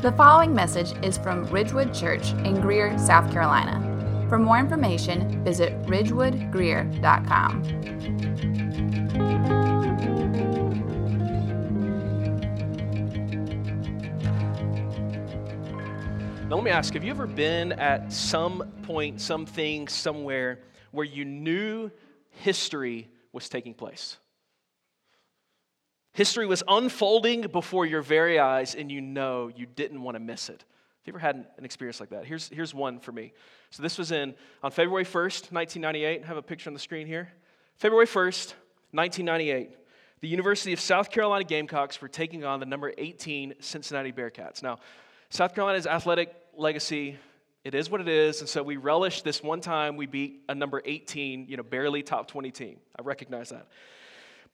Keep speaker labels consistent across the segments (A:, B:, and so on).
A: The following message is from Ridgewood Church in Greer, South Carolina. For more information, visit ridgewoodgreer.com.
B: Now, let me ask have you ever been at some point, something, somewhere where you knew history was taking place? History was unfolding before your very eyes, and you know you didn't want to miss it. Have you ever had an experience like that? Here's, here's one for me. So this was in on February 1st, 1998. I have a picture on the screen here. February 1st, 1998. The University of South Carolina Gamecocks were taking on the number 18 Cincinnati Bearcats. Now, South Carolina's athletic legacy, it is what it is, and so we relish this one time we beat a number 18, you know, barely top 20 team. I recognize that.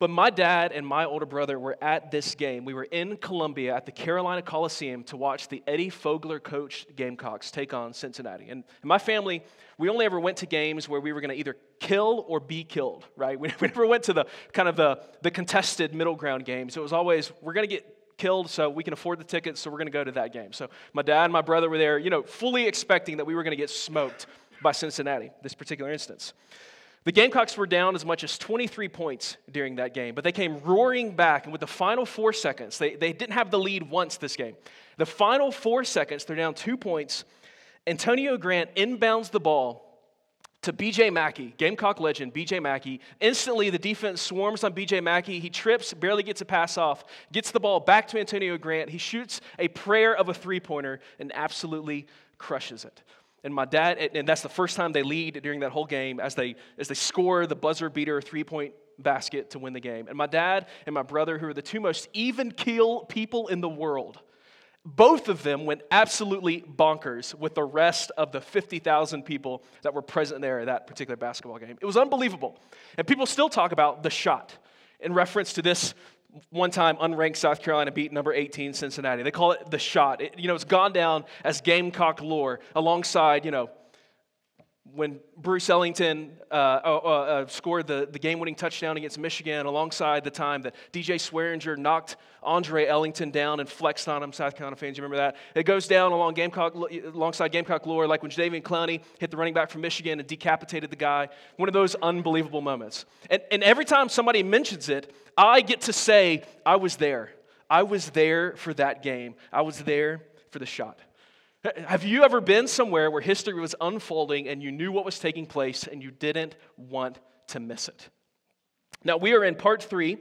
B: But my dad and my older brother were at this game. We were in Columbia at the Carolina Coliseum to watch the Eddie Fogler coached Gamecocks take on Cincinnati. And my family, we only ever went to games where we were going to either kill or be killed, right? We, never went to the kind of the, the contested middle ground games. It was always, we're going to get killed, so we can afford the tickets, so we're going to go to that game. So my dad and my brother were there, you know, fully expecting that we were going to get smoked by Cincinnati, this particular instance. The Gamecocks were down as much as 23 points during that game, but they came roaring back, and with the final four seconds, they, they didn't have the lead once this game. The final four seconds, they're down two points. Antonio Grant inbounds the ball to BJ McKie, Gamecock legend BJ McKie. Instantly, the defense swarms on BJ McKie. He trips, barely gets a pass off, gets the ball back to Antonio Grant. He shoots a prayer of a three pointer and absolutely crushes it. And my dad, and that's the first time they lead during that whole game as they, as they score the buzzer beater three point basket to win the game. And my dad and my brother, who are the two most even keel people in the world, both of them went absolutely bonkers with the rest of the 50,000 people that were present there at that particular basketball game. It was unbelievable. And people still talk about the shot in reference to this one time unranked South Carolina beat number 18 Cincinnati. They call it the shot. It, you know, it's gone down as Gamecock lore alongside, you know, when Bruce Ellington uh, uh, uh, scored the, the game winning touchdown against Michigan, alongside the time that DJ Swearinger knocked Andre Ellington down and flexed on him, South Carolina fans, you remember that? It goes down along Gamecock, alongside Gamecock lore, like when Jadeveon Clowney hit the running back from Michigan and decapitated the guy. One of those unbelievable moments. And, and every time somebody mentions it, I get to say, I was there. I was there for that game. I was there for the shot. Have you ever been somewhere where history was unfolding and you knew what was taking place and you didn't want to miss it? Now, we are in part three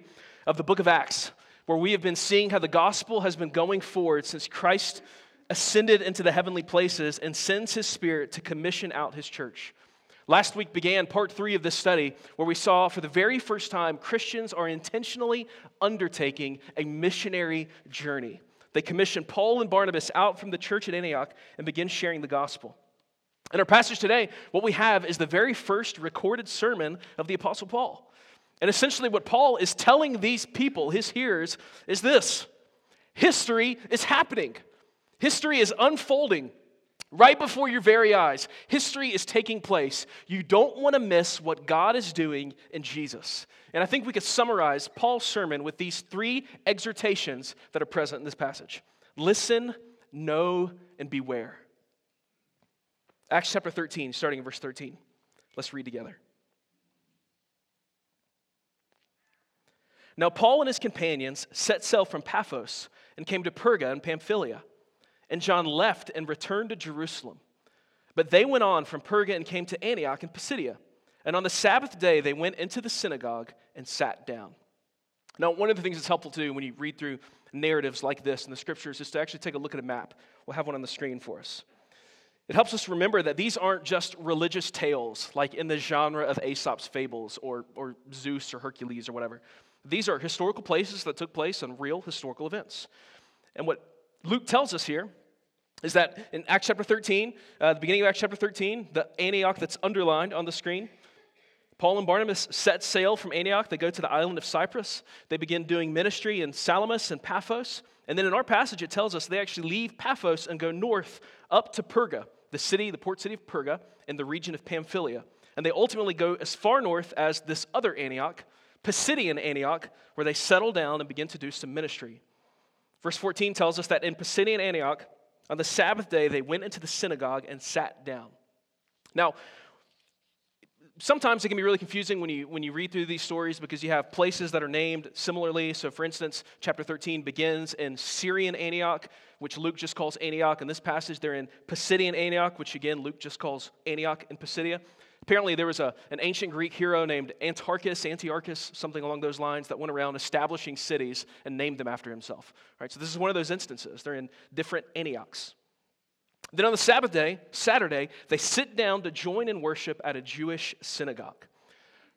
B: of the book of Acts, where we have been seeing how the gospel has been going forward since Christ ascended into the heavenly places and sends his spirit to commission out his church. Last week began part three of this study, where we saw for the very first time Christians are intentionally undertaking a missionary journey. They commissioned Paul and Barnabas out from the church at Antioch and begin sharing the gospel. In our passage today, what we have is the very first recorded sermon of the Apostle Paul. And essentially, what Paul is telling these people, his hearers, is this history is happening, history is unfolding right before your very eyes. History is taking place. You don't want to miss what God is doing in Jesus. And I think we could summarize Paul's sermon with these three exhortations that are present in this passage listen, know, and beware. Acts chapter 13, starting in verse 13. Let's read together. Now, Paul and his companions set sail from Paphos and came to Perga in Pamphylia. And John left and returned to Jerusalem. But they went on from Perga and came to Antioch in Pisidia. And on the Sabbath day, they went into the synagogue and sat down. Now, one of the things that's helpful to do when you read through narratives like this in the scriptures is to actually take a look at a map. We'll have one on the screen for us. It helps us remember that these aren't just religious tales, like in the genre of Aesop's fables or, or Zeus or Hercules or whatever. These are historical places that took place on real historical events. And what Luke tells us here is that in Acts chapter 13, uh, the beginning of Acts chapter 13, the Antioch that's underlined on the screen, Paul and Barnabas set sail from Antioch. They go to the island of Cyprus. They begin doing ministry in Salamis and Paphos. And then in our passage, it tells us they actually leave Paphos and go north up to Perga, the city, the port city of Perga, in the region of Pamphylia. And they ultimately go as far north as this other Antioch, Pisidian Antioch, where they settle down and begin to do some ministry. Verse 14 tells us that in Pisidian Antioch, on the Sabbath day, they went into the synagogue and sat down. Now, sometimes it can be really confusing when you, when you read through these stories because you have places that are named similarly. So, for instance, chapter 13 begins in Syrian Antioch, which Luke just calls Antioch. In this passage, they're in Pisidian Antioch, which again, Luke just calls Antioch in Pisidia. Apparently, there was a, an ancient Greek hero named Antarchus, Antiochus, something along those lines, that went around establishing cities and named them after himself. Right, so, this is one of those instances. They're in different Antiochs. Then on the Sabbath day, Saturday, they sit down to join in worship at a Jewish synagogue.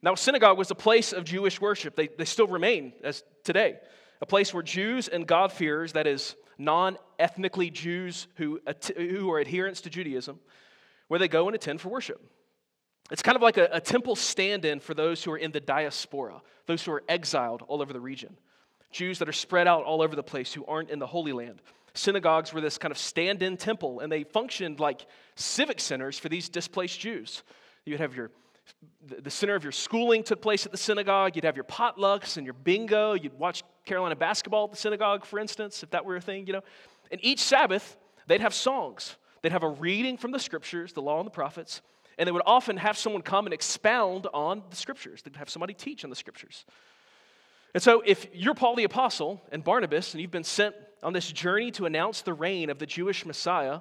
B: Now, synagogue was a place of Jewish worship. They, they still remain as today, a place where Jews and God-fearers, that is, non ethnically Jews who, who are adherents to Judaism, where they go and attend for worship. It's kind of like a, a temple stand in for those who are in the diaspora, those who are exiled all over the region, Jews that are spread out all over the place who aren't in the Holy Land synagogues were this kind of stand in temple, and they functioned like civic centers for these displaced Jews. You'd have your the center of your schooling took place at the synagogue. You'd have your potlucks and your bingo. You'd watch Carolina basketball at the synagogue, for instance, if that were a thing, you know. And each Sabbath, they'd have songs. They'd have a reading from the scriptures, the law and the prophets, and they would often have someone come and expound on the scriptures. They'd have somebody teach on the scriptures. And so, if you're Paul the Apostle and Barnabas, and you've been sent on this journey to announce the reign of the Jewish Messiah,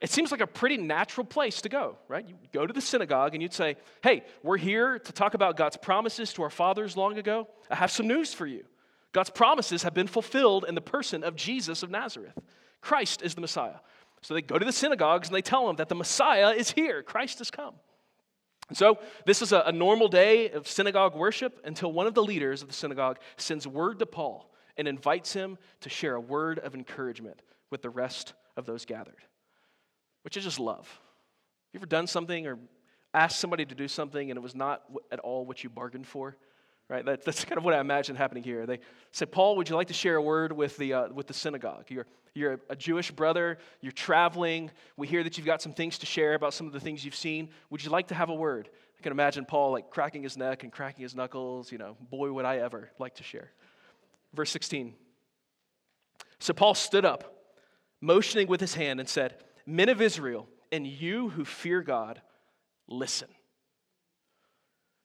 B: it seems like a pretty natural place to go, right? You go to the synagogue and you'd say, Hey, we're here to talk about God's promises to our fathers long ago. I have some news for you. God's promises have been fulfilled in the person of Jesus of Nazareth. Christ is the Messiah. So they go to the synagogues and they tell them that the Messiah is here, Christ has come. And so this is a, a normal day of synagogue worship until one of the leaders of the synagogue sends word to Paul and invites him to share a word of encouragement with the rest of those gathered, which is just love. You ever done something or asked somebody to do something and it was not at all what you bargained for? Right? That, that's kind of what I imagine happening here. They say, Paul, would you like to share a word with the, uh, with the synagogue? You're, you're a Jewish brother, you're traveling. We hear that you've got some things to share about some of the things you've seen. Would you like to have a word? I can imagine Paul like cracking his neck and cracking his knuckles. You know, boy, would I ever like to share. Verse 16. So Paul stood up, motioning with his hand, and said, Men of Israel, and you who fear God, listen.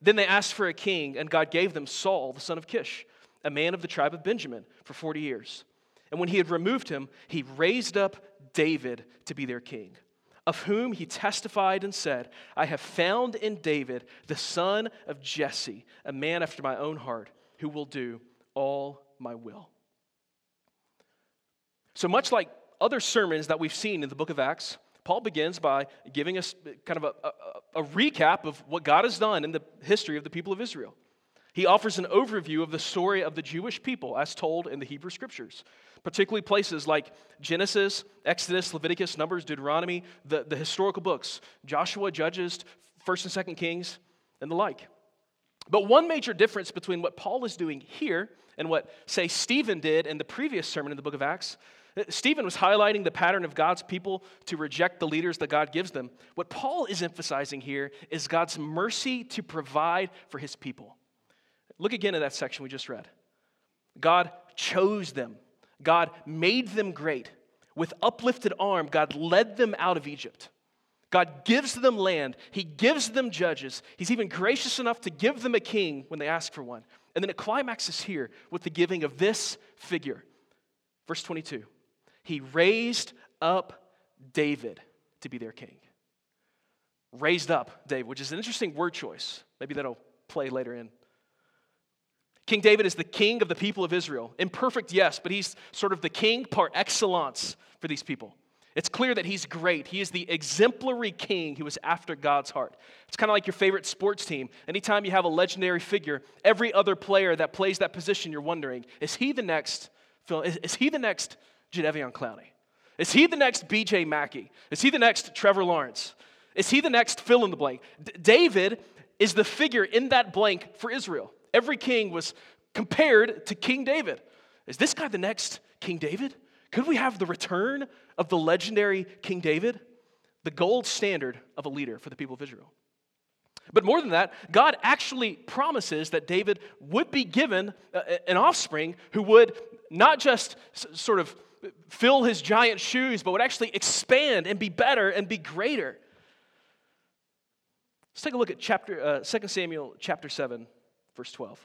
B: Then they asked for a king, and God gave them Saul, the son of Kish, a man of the tribe of Benjamin, for 40 years. And when he had removed him, he raised up David to be their king, of whom he testified and said, I have found in David the son of Jesse, a man after my own heart, who will do all my will. So much like other sermons that we've seen in the book of Acts, Paul begins by giving us kind of a, a, a, recap of what God has done in the history of the people of Israel. He offers an overview of the story of the Jewish people as told in the Hebrew scriptures, particularly places like Genesis, Exodus, Leviticus, Numbers, Deuteronomy, the, the historical books, Joshua, Judges, 1st and 2nd Kings, and the like. But one major difference between what Paul is doing here and what, say, Stephen did in the previous sermon in the book of Acts, Stephen was highlighting the pattern of God's people to reject the leaders that God gives them. What Paul is emphasizing here is God's mercy to provide for his people. Look again at that section we just read. God chose them, God made them great. With uplifted arm, God led them out of Egypt. God gives them land. He gives them judges. He's even gracious enough to give them a king when they ask for one. And then it climaxes here with the giving of this figure. Verse 22 He raised up David to be their king. Raised up David, which is an interesting word choice. Maybe that'll play later in. King David is the king of the people of Israel. Imperfect, yes, but he's sort of the king par excellence for these people. It's clear that he's great. He is the exemplary king who is after God's heart. It's kind of like your favorite sports team. Anytime you have a legendary figure, every other player that plays that position, you're wondering, is he the next, is, is he the next Jadeveon Clowney? Is he the next BJ McKie? Is he the next Trevor Lawrence? Is he the next fill in the blank? D- David is the figure in that blank for Israel. Every king was compared to King David. Is this guy the next King David? Could we have the return of the legendary King David? The gold standard of a leader for the people of Israel. But more than that, God actually promises that David would be given uh, an offspring who would not just sort of fill his giant shoes, but would actually expand and be better and be greater. Let's take a look at chapter uh, 2 Samuel chapter 7, verse 12.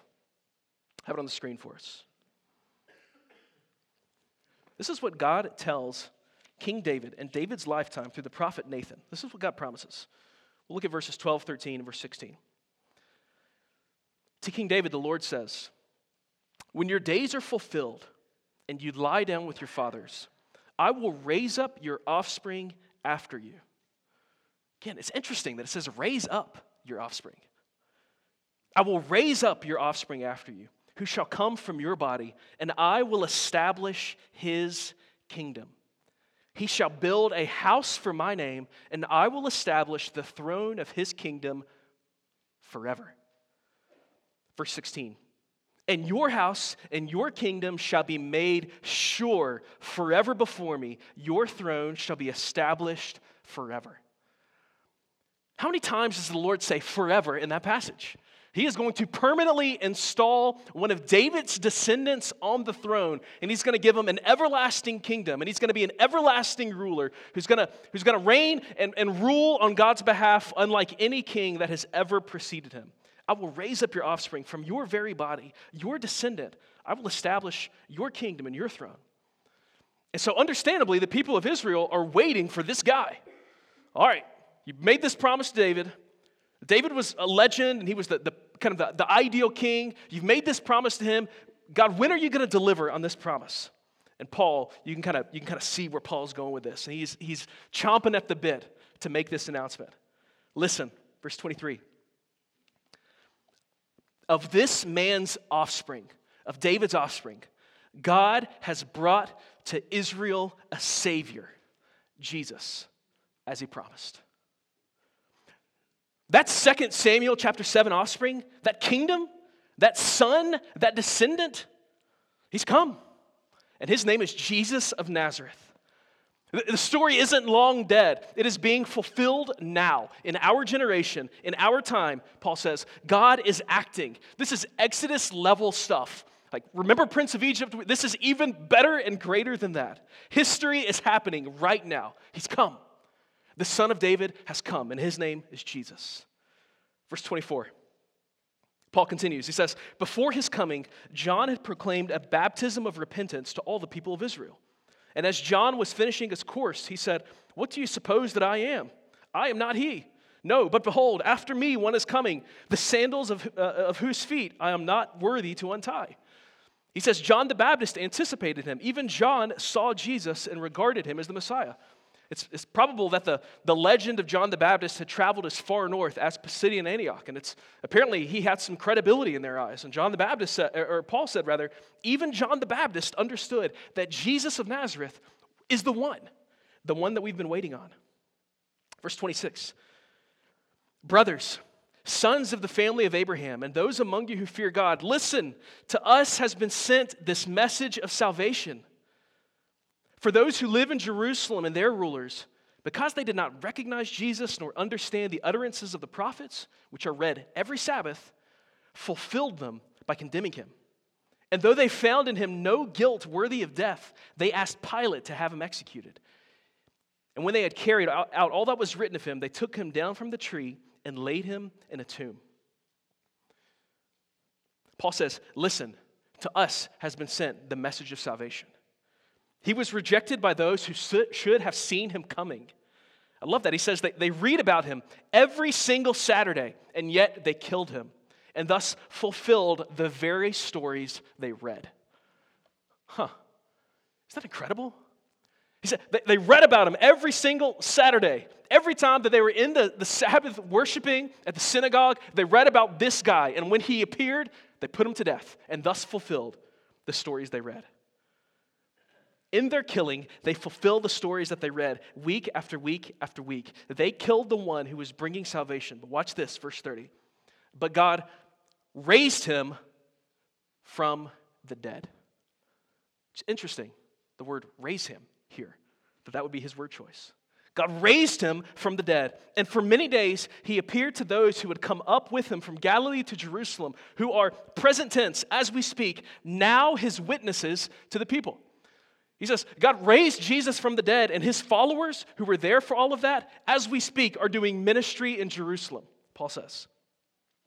B: Have it on the screen for us. This is what God tells King David and David's lifetime through the prophet Nathan. This is what God promises. We'll look at verses 12, 13, and verse 16. To King David, the Lord says, When your days are fulfilled and you lie down with your fathers, I will raise up your offspring after you. Again, it's interesting that it says, Raise up your offspring. I will raise up your offspring after you, who shall come from your body, and I will establish his kingdom. He shall build a house for my name, and I will establish the throne of his kingdom forever. Verse 16 And your house and your kingdom shall be made sure forever before me, your throne shall be established forever. How many times does the Lord say forever in that passage? He is going to permanently install one of David's descendants on the throne, and he's going to give him an everlasting kingdom, and he's going to be an everlasting ruler who's going to, who's going to reign and, and rule on God's behalf, unlike any king that has ever preceded him. I will raise up your offspring from your very body, your descendant. I will establish your kingdom and your throne. And so, understandably, the people of Israel are waiting for this guy. All right, you made this promise to David. David was a legend and he was the, the kind of the, the ideal king. You've made this promise to him. God, when are you going to deliver on this promise? And Paul, you can kind of you can kind of see where Paul's going with this. And he's he's chomping at the bit to make this announcement. Listen, verse 23. Of this man's offspring, of David's offspring, God has brought to Israel a savior, Jesus, as he promised. That second Samuel chapter 7 offspring, that kingdom, that son, that descendant, he's come. And his name is Jesus of Nazareth. The story isn't long dead. It is being fulfilled now. In our generation, in our time, Paul says, God is acting. This is Exodus level stuff. Like, remember Prince of Egypt? This is even better and greater than that. History is happening right now. He's come. The Son of David has come, and his name is Jesus. Verse 24. Paul continues. He says, Before his coming, John had proclaimed a baptism of repentance to all the people of Israel. And as John was finishing his course, he said, What do you suppose that I am? I am not he. No, but behold, after me one is coming, the sandals of, uh, of whose feet I am not worthy to untie. He says, John the Baptist anticipated him. Even John saw Jesus and regarded him as the Messiah. It's, it's probable that the, the legend of John the Baptist had traveled as far north as Pisidian Antioch, and it's apparently he had some credibility in their eyes. And John the Baptist, said, or Paul said rather, even John the Baptist understood that Jesus of Nazareth is the one, the one that we've been waiting on. Verse 26 Brothers, sons of the family of Abraham, and those among you who fear God, listen, to us has been sent this message of salvation. For those who live in Jerusalem and their rulers, because they did not recognize Jesus nor understand the utterances of the prophets, which are read every Sabbath, fulfilled them by condemning him. And though they found in him no guilt worthy of death, they asked Pilate to have him executed. And when they had carried out all that was written of him, they took him down from the tree and laid him in a tomb. Paul says, Listen, to us has been sent the message of salvation. He was rejected by those who should have seen him coming. I love that. He says that they read about him every single Saturday, and yet they killed him, and thus fulfilled the very stories they read. Huh. Is that incredible? He said they read about him every single Saturday. Every time that they were in the, the Sabbath worshiping at the synagogue, they read about this guy. And when he appeared, they put him to death and thus fulfilled the stories they read. In their killing, they fulfill the stories that they read week after week after week. They killed the one who was bringing salvation. But watch this, verse 30. But God raised him from the dead. It's interesting, the word raise him here, that that would be his word choice. God raised him from the dead. And for many days, he appeared to those who had come up with him from Galilee to Jerusalem, who are present tense as we speak, now his witnesses to the people. He says, God raised Jesus from the dead, and his followers who were there for all of that, as we speak, are doing ministry in Jerusalem, Paul says.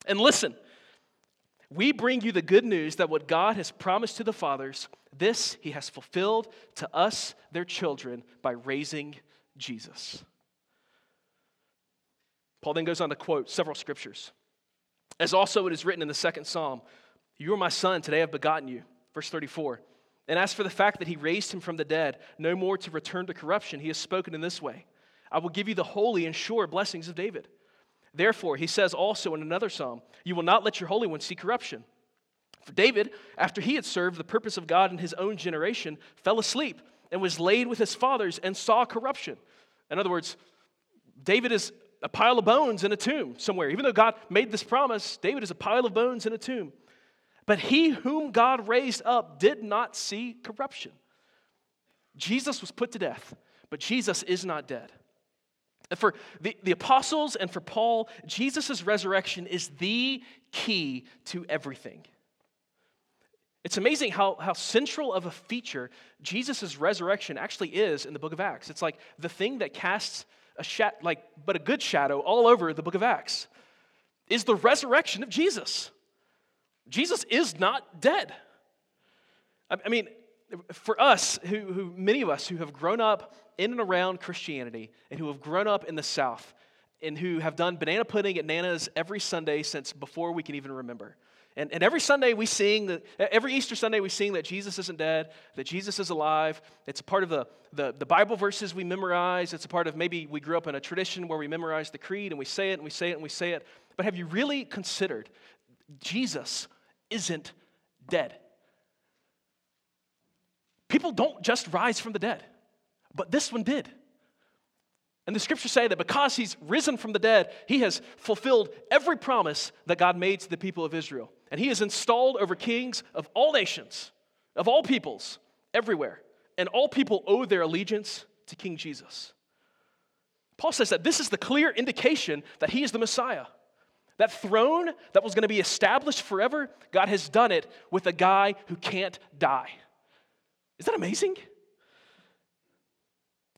B: And listen, we bring you the good news that what God has promised to the fathers, this he has fulfilled to us, their children, by raising Jesus. Paul then goes on to quote several scriptures. As also it is written in the second psalm, You are my son, today I've begotten you. Verse 34. And as for the fact that he raised him from the dead, no more to return to corruption, he has spoken in this way I will give you the holy and sure blessings of David. Therefore, he says also in another psalm, You will not let your Holy One see corruption. For David, after he had served the purpose of God in his own generation, fell asleep and was laid with his fathers and saw corruption. In other words, David is a pile of bones in a tomb somewhere. Even though God made this promise, David is a pile of bones in a tomb. But he whom God raised up did not see corruption. Jesus was put to death, but Jesus is not dead. For the, the apostles and for Paul, Jesus' resurrection is the key to everything. It's amazing how, how central of a feature Jesus' resurrection actually is in the book of Acts. It's like the thing that casts a shat, like, but a good shadow all over the book of Acts is the resurrection of Jesus. Jesus is not dead. I, mean, for us, who, who, many of us who have grown up in and around Christianity and who have grown up in the South and who have done banana pudding at Nana's every Sunday since before we can even remember. And, and every Sunday we sing, that, every Easter Sunday we sing that Jesus isn't dead, that Jesus is alive. It's a part of the, the, the Bible verses we memorize. It's a part of maybe we grew up in a tradition where we memorize the creed and we say it and we say it and we say it. But have you really considered Jesus isn't dead? People don't just rise from the dead, but this one did. And the scriptures say that because he's risen from the dead, he has fulfilled every promise that God made to the people of Israel. And he is installed over kings of all nations, of all peoples, everywhere. And all people owe their allegiance to King Jesus. Paul says that this is the clear indication that he is the Messiah. That throne that was going to be established forever, God has done it with a guy who can't die. Is that amazing?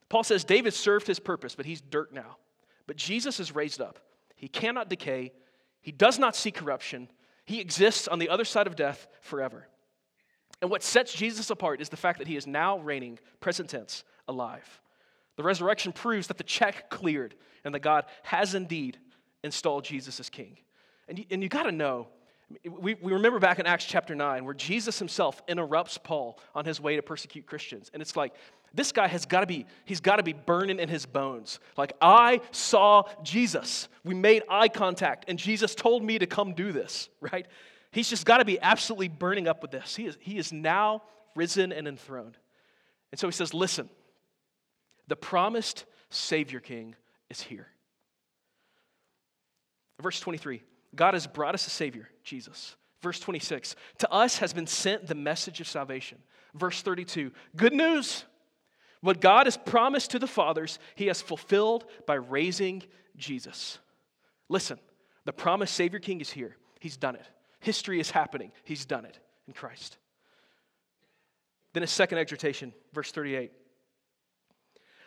B: Paul says David served his purpose, but he's dirt now. But Jesus is raised up. He cannot decay, he does not see corruption, he exists on the other side of death forever. And what sets Jesus apart is the fact that he is now reigning, present tense, alive. The resurrection proves that the check cleared and that God has indeed installed Jesus as king. And you, and you got to know we, we remember back in Acts chapter 9 where Jesus himself interrupts Paul on his way to persecute Christians. And it's like, this guy has got to be, he's got to be burning in his bones. Like, I saw Jesus. We made eye contact, and Jesus told me to come do this, right? He's just got to be absolutely burning up with this. He is, he is now risen and enthroned. And so he says, Listen, the promised Savior King is here. Verse 23 God has brought us a Savior, Jesus. Verse 26, to us has been sent the message of salvation. Verse 32, good news. What God has promised to the fathers, He has fulfilled by raising Jesus. Listen, the promised Savior King is here. He's done it. History is happening. He's done it in Christ. Then a second exhortation, verse 38.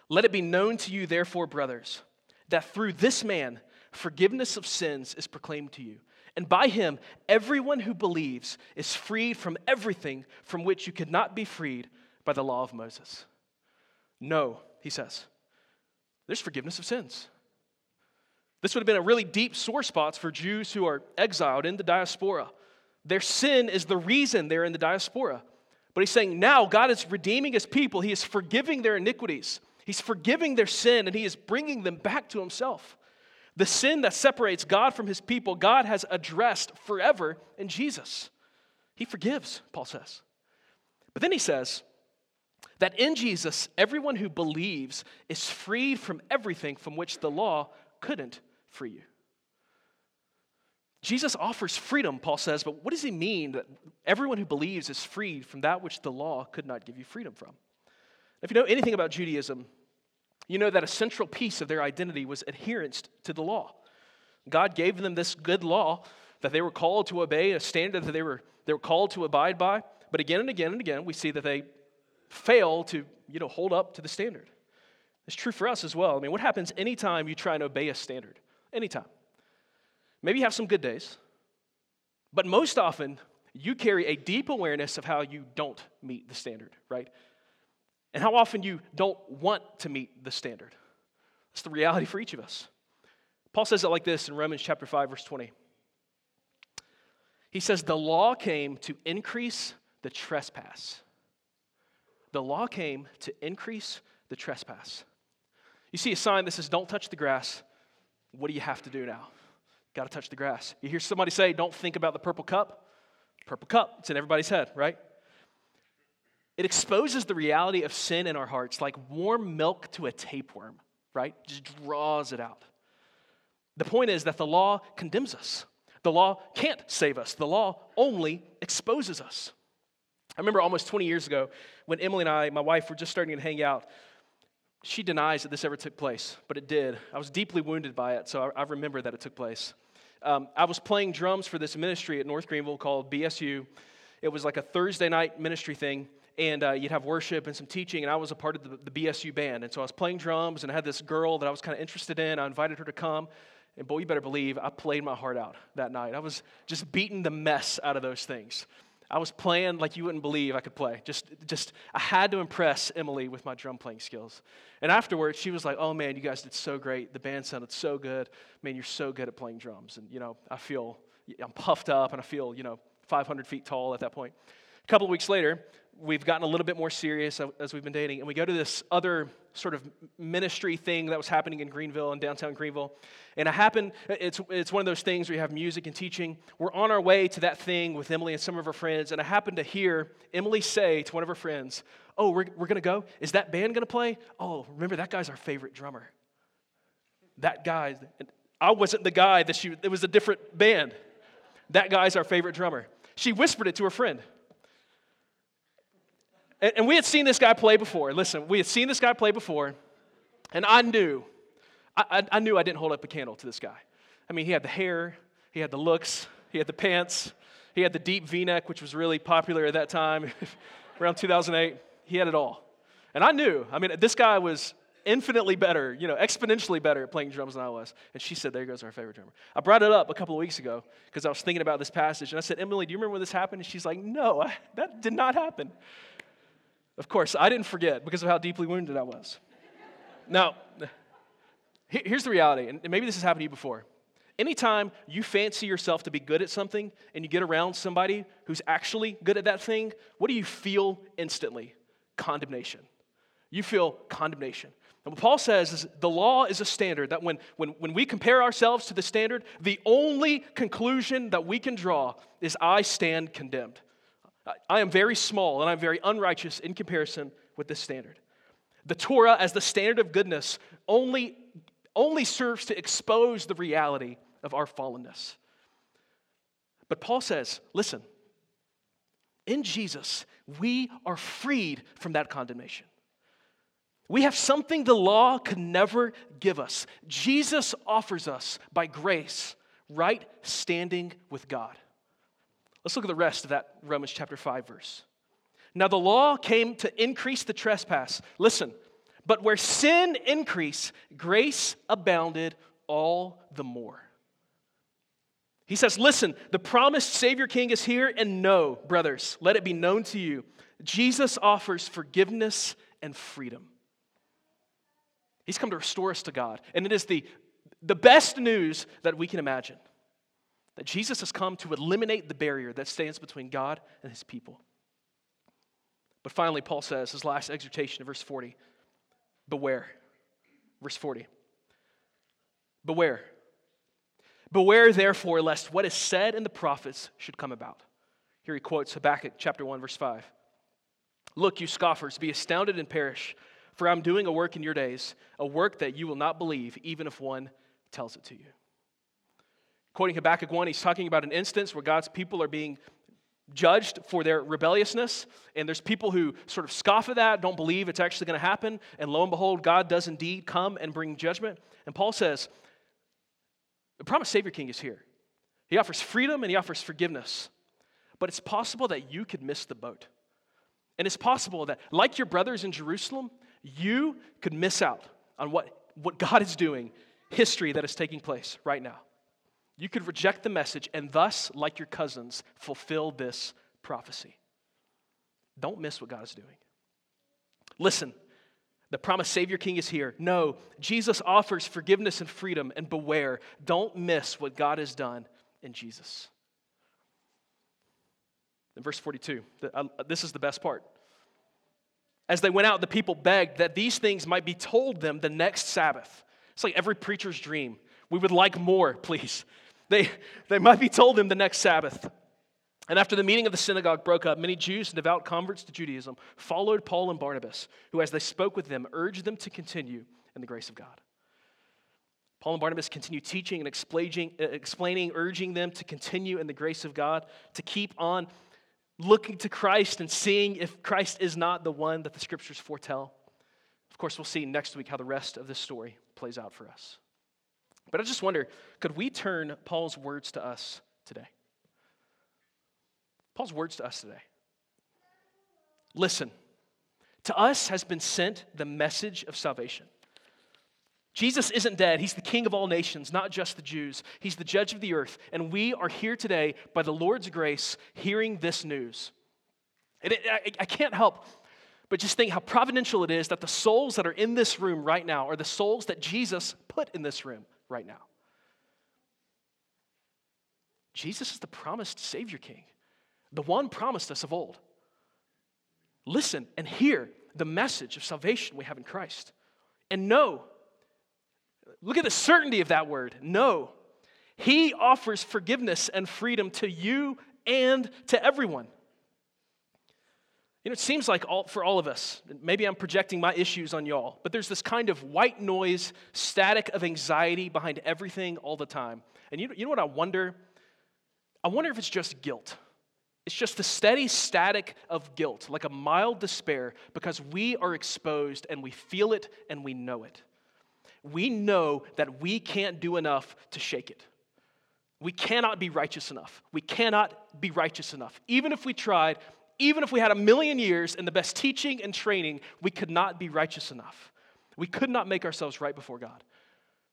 B: Let it be known to you, therefore, brothers, that through this man, forgiveness of sins is proclaimed to you. And by him, everyone who believes is freed from everything from which you could not be freed by the law of Moses. No, he says, there's forgiveness of sins. This would have been a really deep sore spot for Jews who are exiled in the diaspora. Their sin is the reason they're in the diaspora. But he's saying now God is redeeming his people, he is forgiving their iniquities, he's forgiving their sin, and he is bringing them back to himself. The sin that separates God from his people, God has addressed forever in Jesus. He forgives, Paul says. But then he says, that in Jesus, everyone who believes is freed from everything from which the law couldn't free you. Jesus offers freedom, Paul says, but what does he mean that everyone who believes is freed from that which the law could not give you freedom from? If you know anything about Judaism, you know that a central piece of their identity was adherence to the law. God gave them this good law that they were called to obey, a standard that they were, they were called to abide by. But again and again and again, we see that they fail to you know, hold up to the standard. It's true for us as well. I mean, what happens anytime you try and obey a standard? Anytime. Maybe you have some good days, but most often you carry a deep awareness of how you don't meet the standard, right? And how often you don't want to meet the standard. That's the reality for each of us. Paul says it like this in Romans chapter 5 verse 20. He says the law came to increase the trespass. The law came to increase the trespass. You see a sign that says don't touch the grass. What do you have to do now? Got to touch the grass. You hear somebody say, don't think about the purple cup. Purple cup, it's in everybody's head, right? It exposes the reality of sin in our hearts like warm milk to a tapeworm, right? Just draws it out. The point is that the law condemns us. The law can't save us. The law only exposes us. I remember almost 20 years ago when Emily and I, my wife, were just starting to hang out. She denies that this ever took place, but it did. I was deeply wounded by it, so I, I remember that it took place. Um, I was playing drums for this ministry at North Greenville called BSU. It was like a Thursday night ministry thing, and uh, you'd have worship and some teaching, and I was a part of the, the BSU band. And so I was playing drums, and I had this girl that I was kind of interested in. I invited her to come, and boy, you better believe I played my heart out that night. I was just beating the mess out of those things. I was playing like you wouldn't believe I could play. Just, just, I had to impress Emily with my drum playing skills. And afterwards, she was like, "Oh man, you guys did so great. The band sounded so good. Man, you're so good at playing drums." And you know, I feel, I'm puffed up, and I feel, you know, 500 feet tall at that point. A couple weeks later, we've gotten a little bit more serious as we've been dating, and we go to this other sort of ministry thing that was happening in Greenville, in downtown Greenville. And I happen, it's, it's one of those things where you have music and teaching. We're on our way to that thing with Emily and some of her friends, and I happen to hear Emily say to one of her friends, Oh, we're, we're to go? Is that band to play? Oh, remember, that guy's our favorite drummer. That guy, I wasn't the guy that she, it was a different band. That guy's our favorite drummer. She whispered it to her friend. And, and we had seen this guy play before. Listen, we had seen this guy play before, and I knew, I, I, knew I didn't hold up a candle to this guy. I mean, he had the hair, he had the looks, he had the pants, he had the deep v neck, which was really popular at that time, around 2008. He had it all. And I knew, I mean, this guy was infinitely better, you know, exponentially better at playing drums than I was. And she said, There goes our favorite drummer. I brought it up a couple of weeks ago because I was thinking about this passage. And I said, Emily, do you remember when this happened? And she's like, No, I, that did not happen. Of course, I didn't forget because of how deeply wounded I was. Now, here's the reality, and maybe this has happened to you before. Anytime you fancy yourself to be good at something and you get around somebody who's actually good at that thing, what do you feel instantly? Condemnation. You feel condemnation. And what Paul says is the law is a standard that when, when, when we compare ourselves to the standard, the only conclusion that we can draw is I stand condemned. I am very small and I'm very unrighteous in comparison with this standard. The Torah, as the standard of goodness, only, only serves to expose the reality of our fallenness. But Paul says, listen, in Jesus, we are freed from that condemnation. We have something the law could never give us. Jesus offers us, by grace, right standing with God. Let's look at the rest of that Romans chapter 5 verse. Now the law came to increase the trespass. Listen, but where sin increased, grace abounded all the more. He says, Listen, the promised Savior King is here, and know, brothers, let it be known to you, Jesus offers forgiveness and freedom. He's come to restore us to God, and it is the, the best news that we can imagine. That Jesus has come to eliminate the barrier that stands between God and his people. But finally, Paul says, his last exhortation in verse 40 Beware. Verse 40. Beware. Beware, therefore, lest what is said in the prophets should come about. Here he quotes Habakkuk chapter 1, verse 5. Look, you scoffers, be astounded and perish, for I'm doing a work in your days, a work that you will not believe, even if one tells it to you. Quoting Habakkuk 1, he's talking about an instance where God's people are being judged for their rebelliousness, and there's people who sort of scoff at that, don't believe it's actually going to happen, and lo and behold, God does indeed come and bring judgment. And Paul says, the promised Savior King is here. He offers freedom and he offers forgiveness. But it's possible that you could miss the boat. And it's possible that, like your brothers in Jerusalem, you could miss out on what, what God is doing, history that is taking place right now. You could reject the message and thus, like your cousins, fulfill this prophecy. Don't miss what God is doing. Listen, the promised Savior King is here. No, Jesus offers forgiveness and freedom, and beware, don't miss what God has done in Jesus. In verse 42, uh, this is the best part. As they went out, the people begged that these things might be told them the next Sabbath. It's like every preacher's dream. We would like more, please. They, they might be told them the next Sabbath. And after the meeting of the synagogue broke up, many Jews and devout converts to Judaism followed Paul and Barnabas, who, as they spoke with them, urged them to continue in the grace of God. Paul and Barnabas continue teaching and explaining, explaining, urging them to continue in the grace of God, to keep on looking to Christ and seeing if Christ is not the one that the scriptures foretell. Of course, we'll see next week how the rest of this story plays out for us. But I just wonder could we turn Paul's words to us today? Paul's words to us today. Listen, to us has been sent the message of salvation. Jesus isn't dead. He's the king of all nations, not just the Jews. He's the judge of the earth. And we are here today by the Lord's grace hearing this news. And it, I, I can't help but just think how providential it is that the souls that are in this room right now are the souls that Jesus put in this room right now. Jesus is the promised Savior King, the one promised us of old. Listen and hear the message of salvation we have in Christ. And know Look at the certainty of that word. know. He offers forgiveness and freedom to you and to everyone. You know, it seems like all, for all of us, maybe I'm projecting my issues on y'all, but there's this kind of white noise, static of anxiety behind everything all the time. And you, you know what I wonder? I wonder if it's just guilt. It's just the steady static of guilt, like a mild despair, because we are exposed and we feel it and we know it we know that we can't do enough to shake it. We cannot be righteous enough. We cannot be righteous enough. Even if we tried, even if we had a million years and the best teaching and training, we could not be righteous enough. We could not make ourselves right before God.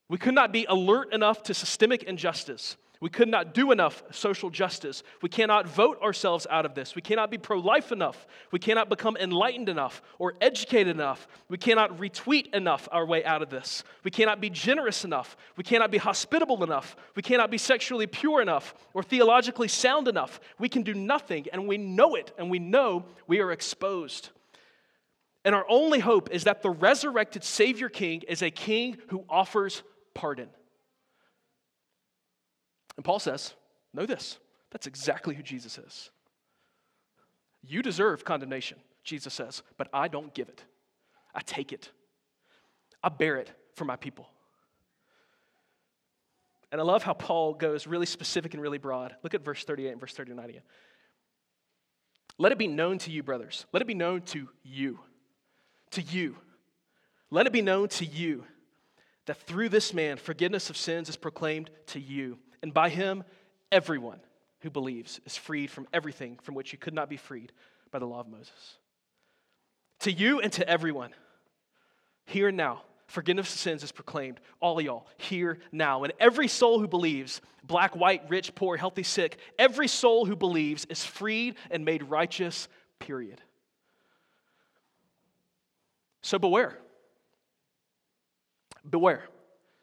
B: We could not be alert enough to systemic injustice. We could not do enough social justice. We cannot vote ourselves out of this. We cannot be pro life enough. We cannot become enlightened enough or educated enough. We cannot retweet enough our way out of this. We cannot be generous enough. We cannot be hospitable enough. We cannot be sexually pure enough or theologically sound enough. We can do nothing, and we know it, and we know we are exposed. And our only hope is that the resurrected Savior King is a king who offers pardon. And Paul says, Know this. That's exactly who Jesus is. You deserve condemnation, Jesus says, but I don't give it. I take it. I bear it for my people. And I love how Paul goes really specific and really broad. Look at verse 38 and verse 39 again. Let it be known to you, brothers. Let it be known to you. To you. Let it be known to you that through this man, forgiveness of sins is proclaimed to you. And by him, everyone who believes is freed from everything from which you could not be freed by the law of Moses. To you and to everyone, here and now, forgiveness of sins is proclaimed. All y'all, here now. And every soul who believes, black, white, rich, poor, healthy, sick, every soul who believes is freed and made righteous, period. So beware. Beware,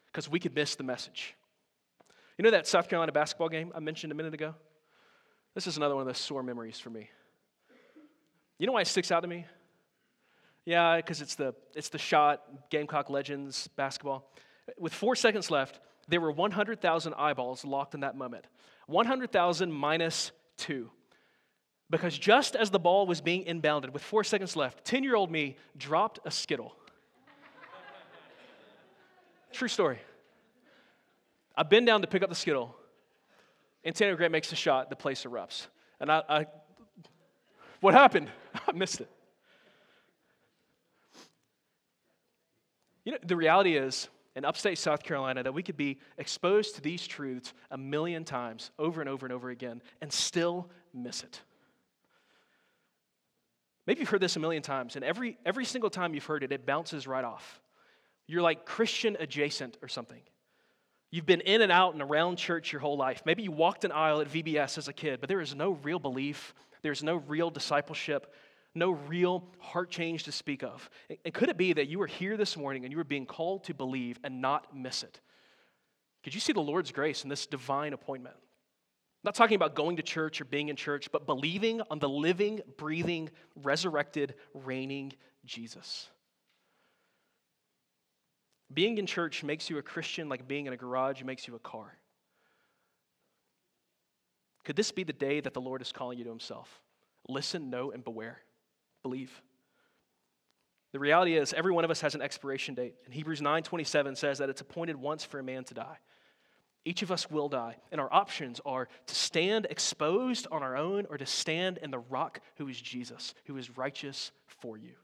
B: because we could miss the message. You know that South Carolina basketball game I mentioned a minute ago? This is another one of those sore memories for me. You know why it sticks out to me? Yeah, because it's the, it's the shot, Gamecock Legends basketball. With four seconds left, there were 100,000 eyeballs locked in that moment. 100,000 minus two. Because just as the ball was being inbounded with four seconds left, 10 year old me dropped a Skittle. True story. I bend down to pick up the Skittle. and Antonio Grant makes a shot, the place erupts. And I, I what happened? I missed it. You know, the reality is, in upstate South Carolina, that we could be exposed to these truths a million times over and over and over again and still miss it. Maybe you've heard this a million times, and every, every single time you've heard it, it bounces right off. You're like Christian adjacent or something. You've been in and out and around church your whole life. Maybe you walked an aisle at VBS as a kid, but there is no real belief, there's no real discipleship, no real heart change to speak of. And could it be that you were here this morning and you were being called to believe and not miss it? Could you see the Lord's grace in this divine appointment? I'm not talking about going to church or being in church, but believing on the living, breathing, resurrected, reigning Jesus. Being in church makes you a Christian like being in a garage makes you a car. Could this be the day that the Lord is calling you to Himself? Listen, know, and beware. Believe. The reality is, every one of us has an expiration date. And Hebrews 9:27 says that it's appointed once for a man to die. Each of us will die, and our options are to stand exposed on our own or to stand in the rock who is Jesus, who is righteous for you.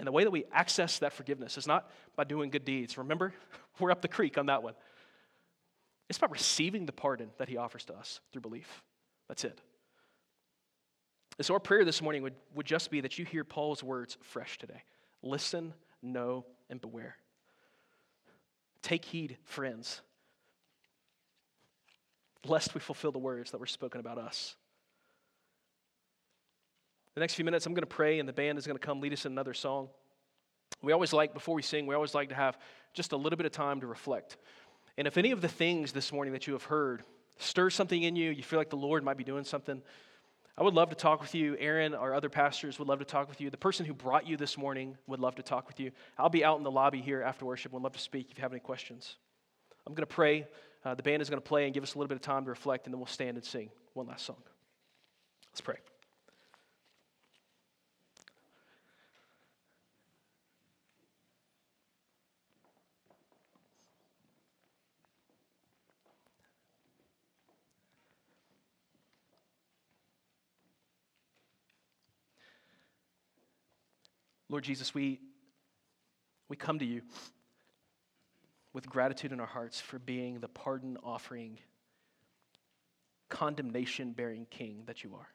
B: And the way that we access that forgiveness is not by doing good deeds. Remember, we're up the creek on that one. It's about receiving the pardon that he offers to us through belief. That's it. And so, our prayer this morning would, would just be that you hear Paul's words fresh today. Listen, know, and beware. Take heed, friends, lest we fulfill the words that were spoken about us. The next few minutes, I'm going to pray, and the band is going to come lead us in another song. We always like, before we sing, we always like to have just a little bit of time to reflect. And if any of the things this morning that you have heard stir something in you, you feel like the Lord might be doing something, I would love to talk with you. Aaron, our other pastors, would love to talk with you. The person who brought you this morning would love to talk with you. I'll be out in the lobby here after worship. Would love to speak if you have any questions. I'm going to pray. Uh, the band is going to play and give us a little bit of time to reflect, and then we'll stand and sing one last song. Let's pray. Lord Jesus, we, we come to you with gratitude in our hearts for being the pardon offering, condemnation bearing king that you are.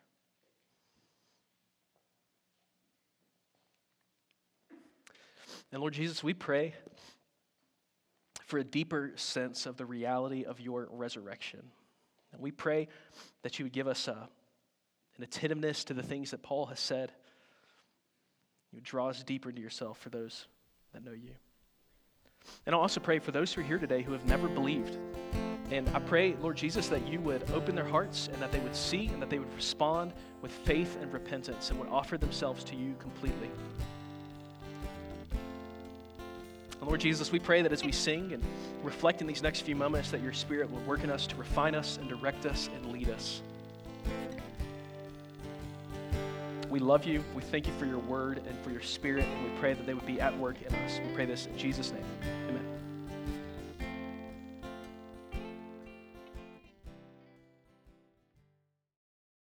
B: And Lord Jesus, we pray for a deeper sense of the reality of your resurrection. And we pray that you would give us a, an attentiveness to the things that Paul has said you draw us deeper into yourself for those that know you. And I'll also pray for those who are here today who have never believed. And I pray, Lord Jesus, that you would open their hearts and that they would see and that they would respond with faith and repentance and would offer themselves to you completely. And Lord Jesus, we pray that as we sing and reflect in these next few moments, that your Spirit will work in us to refine us and direct us and lead us. We love you. We thank you for your word and for your spirit, and we pray that they would be at work in us. We pray this in Jesus' name.